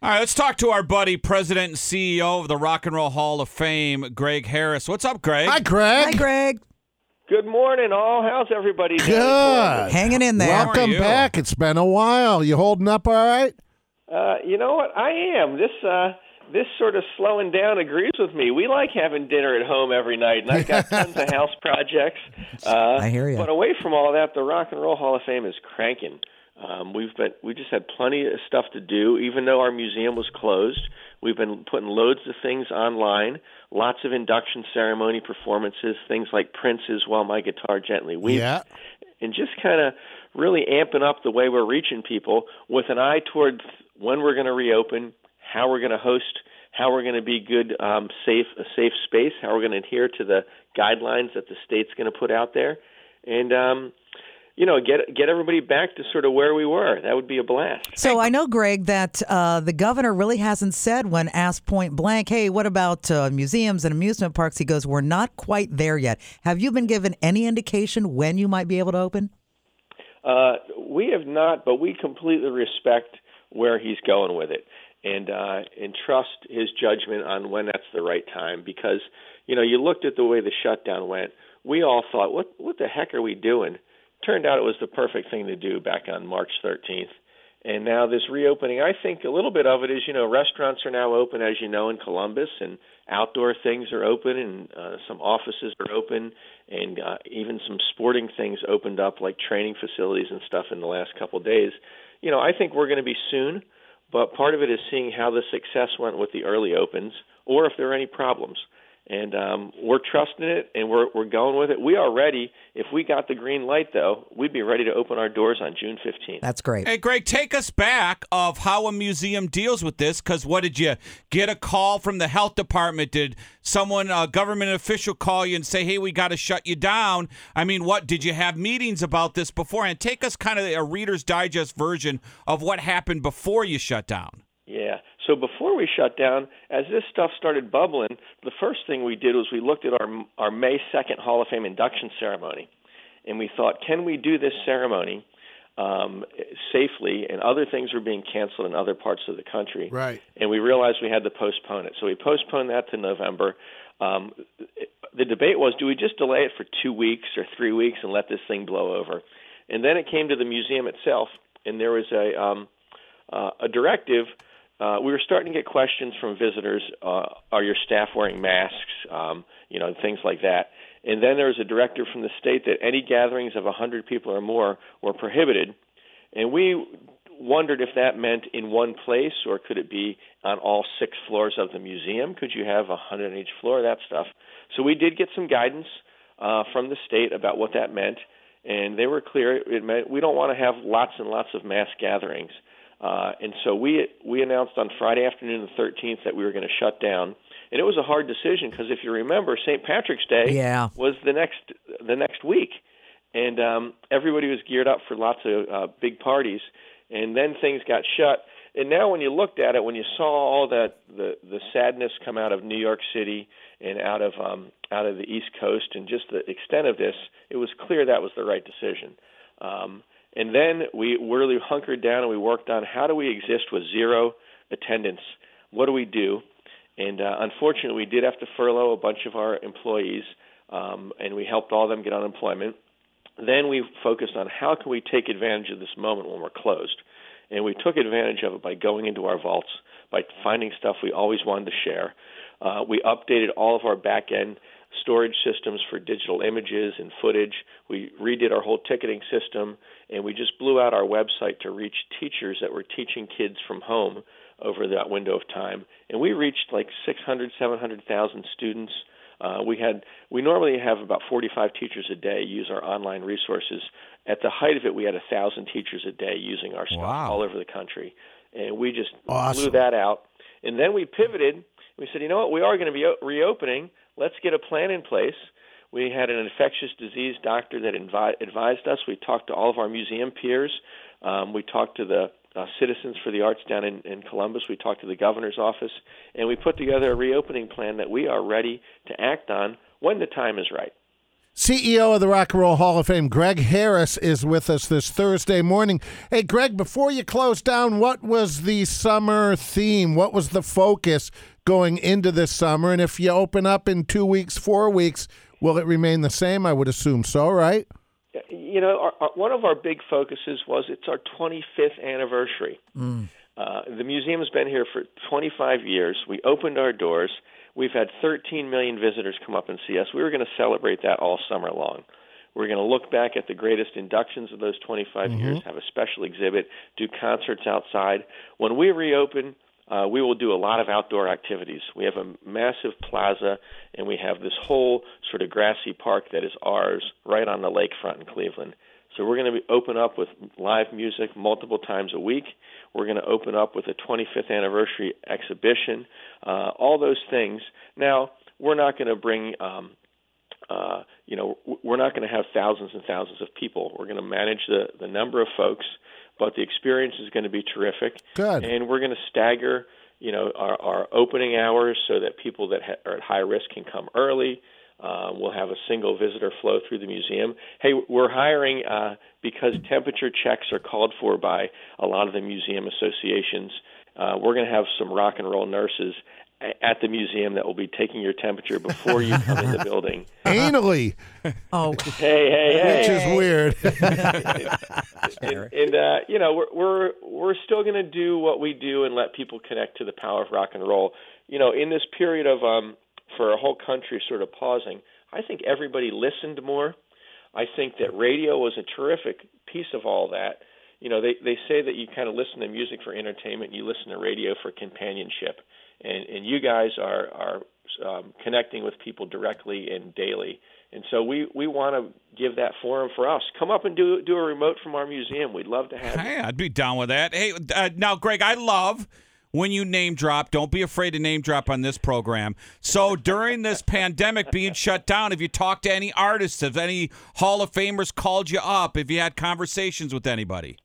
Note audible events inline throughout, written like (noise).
All right, let's talk to our buddy, President and CEO of the Rock and Roll Hall of Fame, Greg Harris. What's up, Greg? Hi, Greg. Hi, Greg. Good morning, all. How's everybody doing? Good. Hanging in there. Well- Welcome you? back. It's been a while. You holding up all right? Uh, you know what? I am. This uh, this sort of slowing down agrees with me. We like having dinner at home every night, and I've got (laughs) tons of house projects. Uh, I hear ya. But away from all that, the Rock and Roll Hall of Fame is cranking. Um, we've been we just had plenty of stuff to do, even though our museum was closed. We've been putting loads of things online, lots of induction ceremony performances, things like Prince's "While My Guitar Gently Weeps." Yeah. and just kind of really amping up the way we're reaching people with an eye toward when we're going to reopen, how we're going to host, how we're going to be good, um, safe, a safe space, how we're going to adhere to the guidelines that the state's going to put out there, and um, you know, get get everybody back to sort of where we were. That would be a blast. So I know, Greg, that uh, the governor really hasn't said when asked point blank, hey, what about uh, museums and amusement parks? He goes, we're not quite there yet. Have you been given any indication when you might be able to open? Uh, we have not, but we completely respect where he's going with it, and uh, and trust his judgment on when that's the right time. Because you know, you looked at the way the shutdown went. We all thought, what what the heck are we doing? Turned out it was the perfect thing to do back on March 13th. And now this reopening, I think a little bit of it is, you know, restaurants are now open, as you know, in Columbus, and outdoor things are open, and uh, some offices are open, and uh, even some sporting things opened up, like training facilities and stuff, in the last couple of days. You know, I think we're going to be soon, but part of it is seeing how the success went with the early opens, or if there are any problems. And um, we're trusting it, and we're we're going with it. We are ready. If we got the green light, though, we'd be ready to open our doors on June 15th. That's great. Hey, Greg, take us back of how a museum deals with this. Because what did you get a call from the health department? Did someone, a government official, call you and say, "Hey, we got to shut you down"? I mean, what did you have meetings about this beforehand? Take us kind of a Reader's Digest version of what happened before you shut down. So before we shut down, as this stuff started bubbling, the first thing we did was we looked at our our May 2nd Hall of Fame induction ceremony, and we thought, can we do this ceremony um, safely? And other things were being canceled in other parts of the country, Right. and we realized we had to postpone it. So we postponed that to November. Um, the debate was, do we just delay it for two weeks or three weeks and let this thing blow over? And then it came to the museum itself, and there was a um, uh, a directive. Uh, we were starting to get questions from visitors. Uh, are your staff wearing masks? Um, you know, things like that. And then there was a directive from the state that any gatherings of 100 people or more were prohibited. And we wondered if that meant in one place or could it be on all six floors of the museum? Could you have 100 on each floor? That stuff. So we did get some guidance uh, from the state about what that meant, and they were clear. It meant we don't want to have lots and lots of mass gatherings. Uh, and so we we announced on Friday afternoon, the 13th, that we were going to shut down. And it was a hard decision because if you remember, St. Patrick's Day Yeah. was the next the next week, and um, everybody was geared up for lots of uh, big parties. And then things got shut. And now, when you looked at it, when you saw all that the the sadness come out of New York City and out of um, out of the East Coast, and just the extent of this, it was clear that was the right decision. Um, and then we really hunkered down and we worked on how do we exist with zero attendance? What do we do? And uh, unfortunately, we did have to furlough a bunch of our employees, um, and we helped all of them get unemployment. Then we focused on how can we take advantage of this moment when we're closed. And we took advantage of it by going into our vaults, by finding stuff we always wanted to share. Uh, we updated all of our back end storage systems for digital images and footage. We redid our whole ticketing system, and we just blew out our website to reach teachers that were teaching kids from home over that window of time. And we reached like 600, 700,000 students. Uh, we had we normally have about 45 teachers a day use our online resources. At the height of it, we had a thousand teachers a day using our stuff Wow. all over the country, and we just Awesome. blew that out. And then we pivoted. We said, you know what, we are going to be o- reopening. Let's get a plan in place. We had an infectious disease doctor that invi- advised us. We talked to all of our museum peers. Um, we talked to the uh, Citizens for the Arts down in, in Columbus. We talked to the governor's office, and we put together a reopening plan that we are ready to act on when the time is right. CEO of the Rock and Roll Hall of Fame, Greg Harris, is with us this Thursday morning. Hey, Greg, before you close down, what was the summer theme? What was the focus going into this summer? And if you open up in two weeks, four weeks, will it remain the same? I would assume so, right? You know, our, our, one of our big focuses was it's our 25th anniversary. Uh, the museum's been here for 25 years. We opened our doors. We've had 13 million visitors come up and see us. We were going to celebrate that all summer long. We're going to look back at the greatest inductions of those 25 years, have a special exhibit, do concerts outside. When we reopen, uh, we will do a lot of outdoor activities. We have a massive plaza, and we have this whole sort of grassy park that is ours right on the lakefront in Cleveland. So we're going to be open up with live music multiple times a week. We're going to open up with a 25th anniversary exhibition. Uh, all those things. Now we're not going to bring. Um, uh, you know, we're not going to have thousands and thousands of people. We're going to manage the the number of folks, but the experience is going to be terrific. Good. And we're going to stagger, you know, our, our opening hours so that people that ha- are at high risk can come early. Uh, we'll have a single visitor flow through the museum. Hey, we're hiring uh, because temperature checks are called for by a lot of the museum associations. Uh, we're going to have some rock and roll nurses a- at the museum that will be taking your temperature before you come in the building. (laughs) Anally, Oh, Hey, hey, hey! which is weird. (laughs) and, and uh, you know we're we're we're still going to do what we do and let people connect to the power of rock and roll. You know, in this period of um, for a whole country sort of pausing, I think everybody listened more. I think that radio was a terrific piece of all that. You know, they they say that you kind of listen to music for entertainment, you listen to radio for companionship, and and you guys are are um, connecting with people directly and daily. And so we, we want to give that forum for us. Come up and do do a remote from our museum. We'd love to have you. Hey, I'd be down with that. Hey, uh, now, Greg, I love when you name drop. Don't be afraid to name drop on this program. So during this pandemic being shut down, have you talked to any artists? Have any Hall of Famers called you up? Have you had conversations with anybody?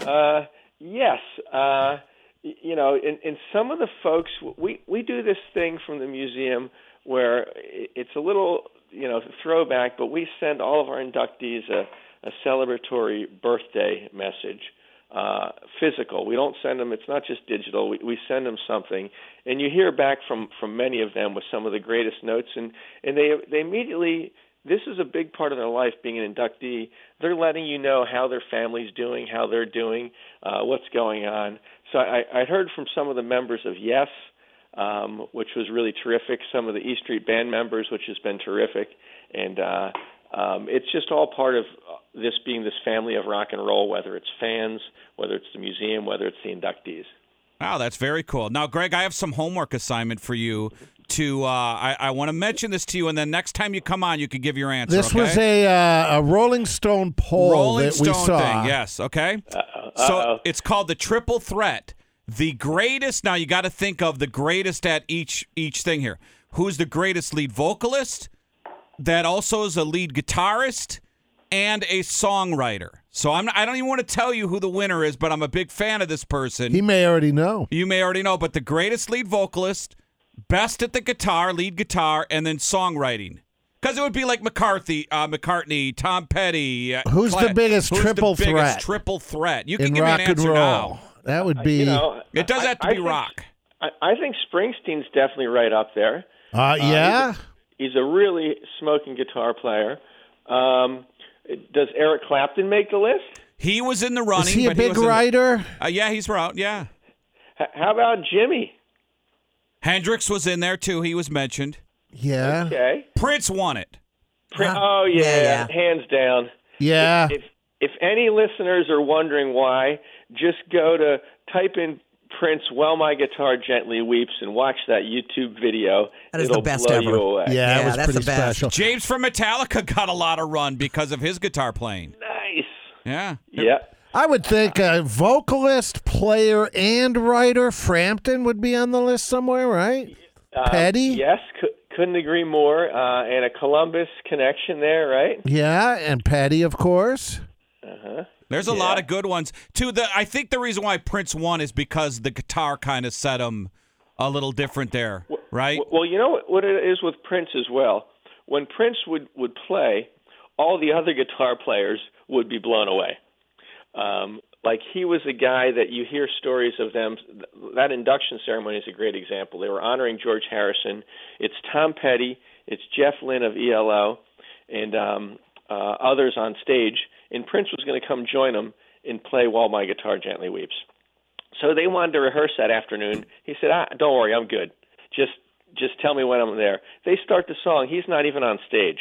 Uh, yes. Uh, you know, and, and some of the folks we we do this thing from the museum where it's a little you know throwback, but we send all of our inductees a, a celebratory birthday message. Uh, physical. We don't send them. It's not just digital. We, we send them something, and you hear back from from many of them with some of the greatest notes, and and they they immediately this is a big part of their life being an inductee. They're letting you know how their family's doing, how they're doing, uh, what's going on. So I, I heard from some of the members of Yes, um, which was really terrific. Some of the E Street Band members, which has been terrific, and uh, um, it's just all part of this being this family of rock and roll. Whether it's fans, whether it's the museum, whether it's the inductees. Wow, that's very cool. Now, Greg, I have some homework assignment for you. To uh, I, I want to mention this to you, and then next time you come on, you can give your answer. This okay? was a uh, a Rolling Stone poll Rolling that we Stone saw. thing. Yes. Okay. So it's called the triple threat. The greatest. Now you got to think of the greatest at each each thing here. Who's the greatest lead vocalist? That also is a lead guitarist and a songwriter. So I'm. I don't even want to tell you who the winner is, but I'm a big fan of this person. He may already know. You may already know, but the greatest lead vocalist, best at the guitar, lead guitar, and then songwriting. Because it would be like McCarthy, uh, McCartney, Tom Petty. uh, Who's the biggest who's triple the biggest threat Triple threat. You can in give me an answer now. That would be. You know, It does I- have to I be think- rock. I, I think Springsteen's definitely right up there. uh, yeah. He's a really smoking guitar player. Um, does Eric Clapton make the list? He was in the running. Is he a but big was in- writer? Uh, yeah, he's right. Yeah. H- how about Jimmy? Hendrix was in there too. He was mentioned. Yeah. Okay. Prince won it. Prin- Uh-huh. Oh yeah, Yeah, yeah. hands down. Yeah. If if any listeners are wondering why, just go to type in Prince "While My Guitar Gently Weeps" and watch that YouTube video. That is the It'll best blow ever. you away. Yeah, Yeah, it was that's pretty the best. special. James from Metallica got a lot of run because of his guitar playing. Nice. Yeah. Yeah. I would think a vocalist, player, and writer Frampton would be on the list somewhere, right? Um, Petty? Yes, cou- couldn't agree more. Uh, and a Columbus connection there, right? Yeah, and Petty, of course. There's a lot of good ones. Too the I think the reason why Prince won is because the guitar kind of set him a little different there, right? W- Well, you know what, what it is with Prince as well. when Prince would would play, all the other guitar players would be blown away. Um, like he was a guy that you hear stories of them. That induction ceremony is a great example. They were honoring George Harrison. It's Tom Petty, it's Jeff Lynne of ELO, and um, uh, others on stage. And Prince was going to come join them and play "While My Guitar Gently Weeps." So they wanted to rehearse that afternoon. He said, ah, "Don't worry, I'm good. Just just tell me when I'm there." They start the song. He's not even on stage,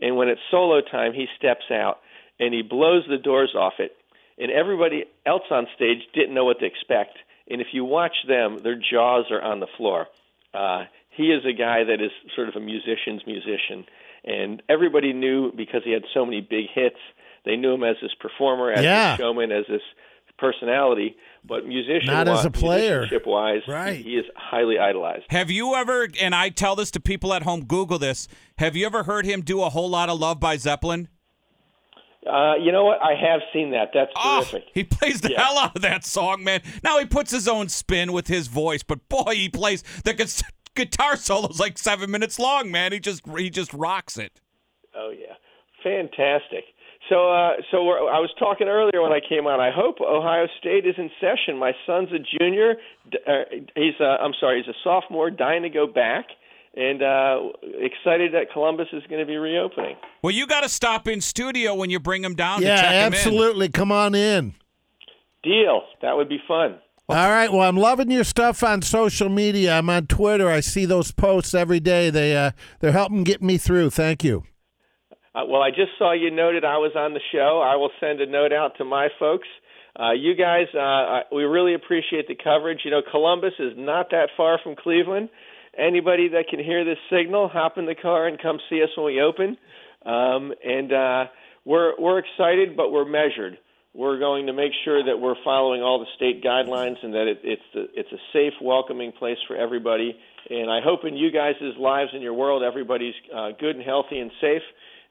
and when it's solo time, he steps out and he blows the doors off it and everybody else on stage didn't know what to expect. And if you watch them, their jaws are on the floor. Uh, he is a guy that is sort of a musician's musician, and everybody knew because he had so many big hits. They knew him as this performer, as Yeah. this showman, as this personality. But musician, Not as a player. wise, Right. he is highly idolized. Have you ever, and I tell this to people at home, Google this, have you ever heard him do a whole lot of love by Zeppelin? Uh, you know what? I have seen that. That's Oh, terrific. he plays the Yeah. hell out of that song, man. Now he puts his own spin with his voice, but boy, he plays the gu- guitar solo's like seven minutes long, man. He just he just rocks it. Oh yeah, fantastic. So, uh, so we're, I was talking earlier when I came on. I hope Ohio State is in session. My son's a junior. Uh, he's, uh, I'm sorry, he's a sophomore, dying to go back, and uh, excited that Columbus is going to be reopening. Well, you got to stop in studio when you bring him down Yeah, to check him in. absolutely. Come on in. Deal. That would be fun. All right. Well, I'm loving your stuff on social media. I'm on Twitter. I see those posts every day. They uh, they're helping get me through. Thank you. Uh, well, I just saw you noted I was on the show. I will send a note out to my folks. Uh, you guys, uh, we really appreciate the coverage. You know, Columbus is not that far from Cleveland. Anybody that can hear this signal, hop in the car and come see us when we open. Um, and uh, we're we're excited, but we're measured. We're going to make sure that we're following all the state guidelines and that it, it's the, it's a safe, welcoming place for everybody. And I hope in you guys' lives and your world, everybody's uh, good and healthy and safe.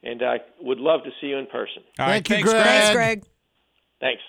And I would love to see you in person. All right, Thank you, thanks, Greg. Thanks, Greg. Thanks.